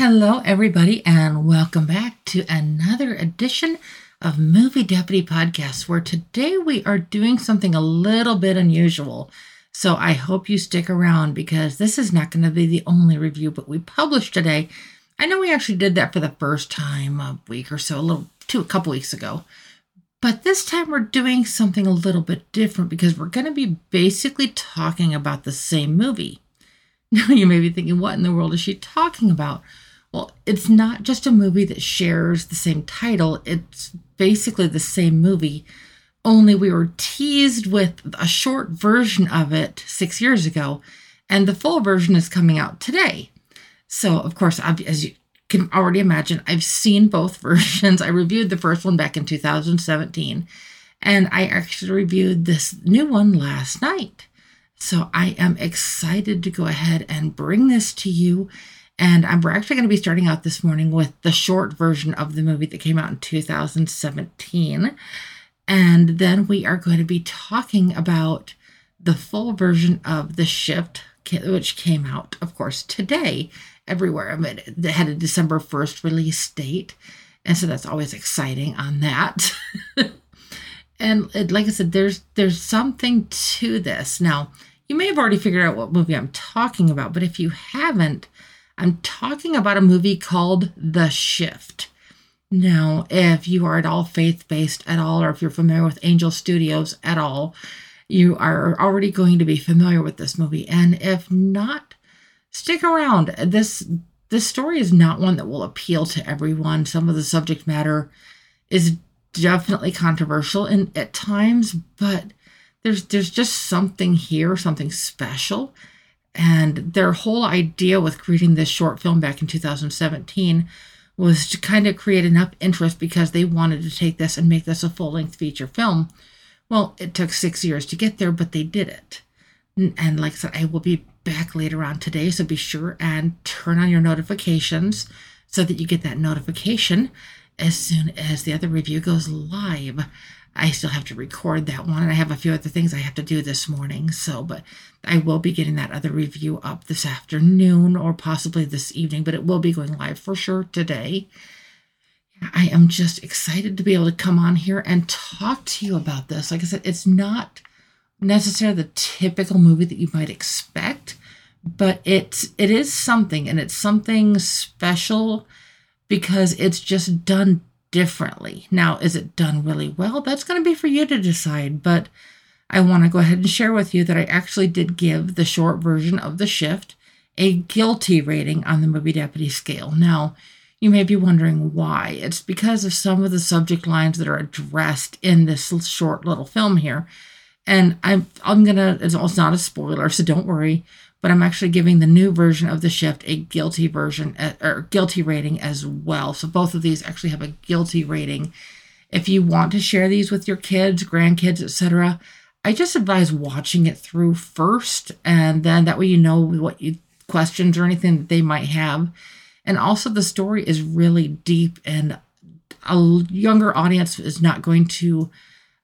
Hello, everybody, and welcome back to another edition of Movie Deputy Podcast, where today we are doing something a little bit unusual. So I hope you stick around because this is not going to be the only review, but we published today. I know we actually did that for the first time a week or so, a little two, a couple weeks ago. But this time we're doing something a little bit different because we're going to be basically talking about the same movie. Now you may be thinking, what in the world is she talking about? Well, it's not just a movie that shares the same title, it's basically the same movie, only we were teased with a short version of it six years ago, and the full version is coming out today. So, of course, as you can already imagine, I've seen both versions. I reviewed the first one back in 2017, and I actually reviewed this new one last night. So, I am excited to go ahead and bring this to you and I'm, we're actually going to be starting out this morning with the short version of the movie that came out in 2017. And then we are going to be talking about the full version of The Shift, which came out, of course, today everywhere. I mean, it had a December 1st release date. And so that's always exciting on that. and it, like I said, there's there's something to this. Now, you may have already figured out what movie I'm talking about, but if you haven't, I'm talking about a movie called The Shift. Now, if you are at all faith based at all, or if you're familiar with Angel Studios at all, you are already going to be familiar with this movie. And if not, stick around. This this story is not one that will appeal to everyone. Some of the subject matter is definitely controversial and at times, but there's there's just something here, something special and their whole idea with creating this short film back in 2017 was to kind of create enough interest because they wanted to take this and make this a full length feature film. Well, it took six years to get there, but they did it. And like I said, I will be back later on today, so be sure and turn on your notifications so that you get that notification as soon as the other review goes live. I still have to record that one, and I have a few other things I have to do this morning. So, but I will be getting that other review up this afternoon or possibly this evening, but it will be going live for sure today. I am just excited to be able to come on here and talk to you about this. Like I said, it's not necessarily the typical movie that you might expect, but it's it is something, and it's something special because it's just done differently. Now, is it done really well? That's going to be for you to decide, but I want to go ahead and share with you that I actually did give the short version of The Shift a guilty rating on the movie deputy scale. Now, you may be wondering why. It's because of some of the subject lines that are addressed in this short little film here. And I'm I'm gonna it's, it's not a spoiler, so don't worry but I'm actually giving the new version of the shift a guilty version uh, or guilty rating as well. So both of these actually have a guilty rating. If you want to share these with your kids, grandkids, etc., I just advise watching it through first, and then that way you know what you, questions or anything that they might have. And also, the story is really deep, and a younger audience is not going to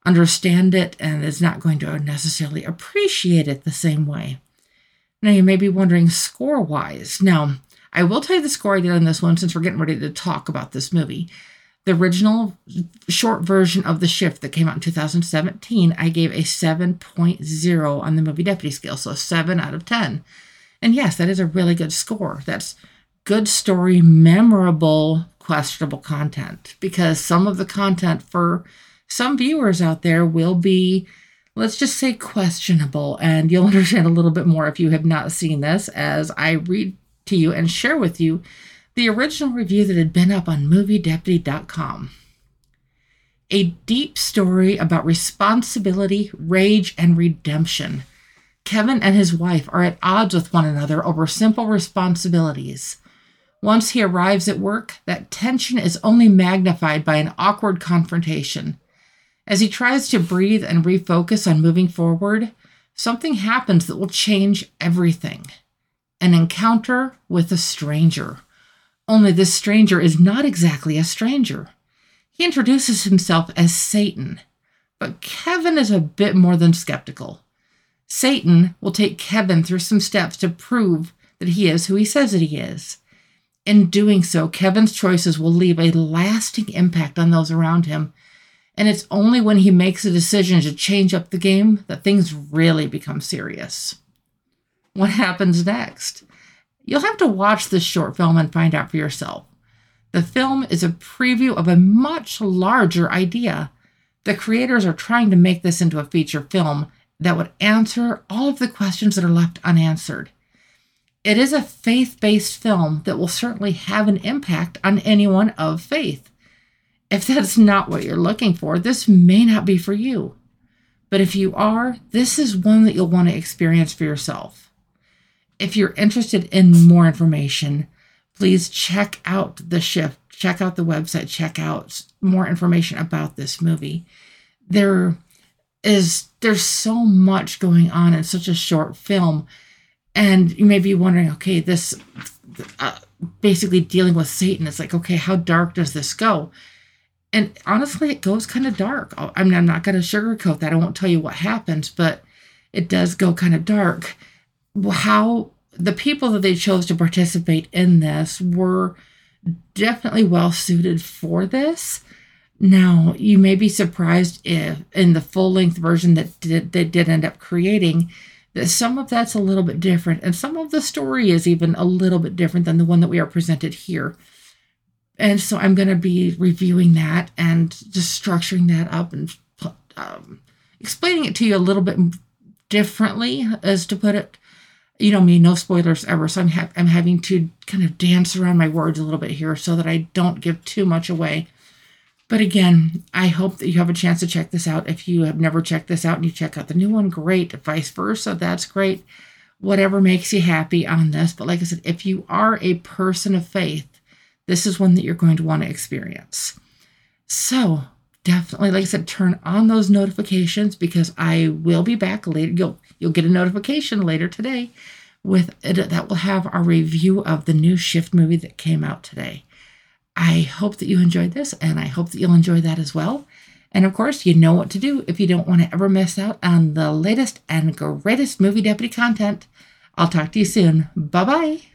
understand it and is not going to necessarily appreciate it the same way. Now, you may be wondering score wise. Now, I will tell you the score I did on this one since we're getting ready to talk about this movie. The original short version of The Shift that came out in 2017, I gave a 7.0 on the movie deputy scale, so a 7 out of 10. And yes, that is a really good score. That's good story, memorable, questionable content because some of the content for some viewers out there will be let's just say questionable. And you'll understand a little bit more if you have not seen this as I read to you and share with you the original review that had been up on moviedeputy.com. A deep story about responsibility, rage, and redemption. Kevin and his wife are at odds with one another over simple responsibilities. Once he arrives at work, that tension is only magnified by an awkward confrontation. As he tries to breathe and refocus on moving forward, something happens that will change everything an encounter with a stranger. Only this stranger is not exactly a stranger. He introduces himself as Satan, but Kevin is a bit more than skeptical. Satan will take Kevin through some steps to prove that he is who he says that he is. In doing so, Kevin's choices will leave a lasting impact on those around him. And it's only when he makes a decision to change up the game that things really become serious. What happens next? You'll have to watch this short film and find out for yourself. The film is a preview of a much larger idea. The creators are trying to make this into a feature film that would answer all of the questions that are left unanswered. It is a faith based film that will certainly have an impact on anyone of faith. If that's not what you're looking for, this may not be for you. But if you are, this is one that you'll want to experience for yourself. If you're interested in more information, please check out the shift, check out the website, check out more information about this movie. There is there's so much going on in such a short film and you may be wondering, okay, this uh, basically dealing with Satan. It's like, okay, how dark does this go? And honestly, it goes kind of dark. I mean, I'm not going to sugarcoat that. I won't tell you what happens, but it does go kind of dark. How the people that they chose to participate in this were definitely well suited for this. Now, you may be surprised if in the full length version that did, they did end up creating, that some of that's a little bit different, and some of the story is even a little bit different than the one that we are presented here. And so I'm going to be reviewing that and just structuring that up and um, explaining it to you a little bit differently, as to put it. You know me, no spoilers ever. So I'm ha- I'm having to kind of dance around my words a little bit here so that I don't give too much away. But again, I hope that you have a chance to check this out. If you have never checked this out and you check out the new one, great. Vice versa, that's great. Whatever makes you happy on this. But like I said, if you are a person of faith, this is one that you're going to want to experience. So definitely, like I said, turn on those notifications because I will be back later. You'll you'll get a notification later today with it that will have our review of the new Shift movie that came out today. I hope that you enjoyed this, and I hope that you'll enjoy that as well. And of course, you know what to do if you don't want to ever miss out on the latest and greatest movie deputy content. I'll talk to you soon. Bye bye.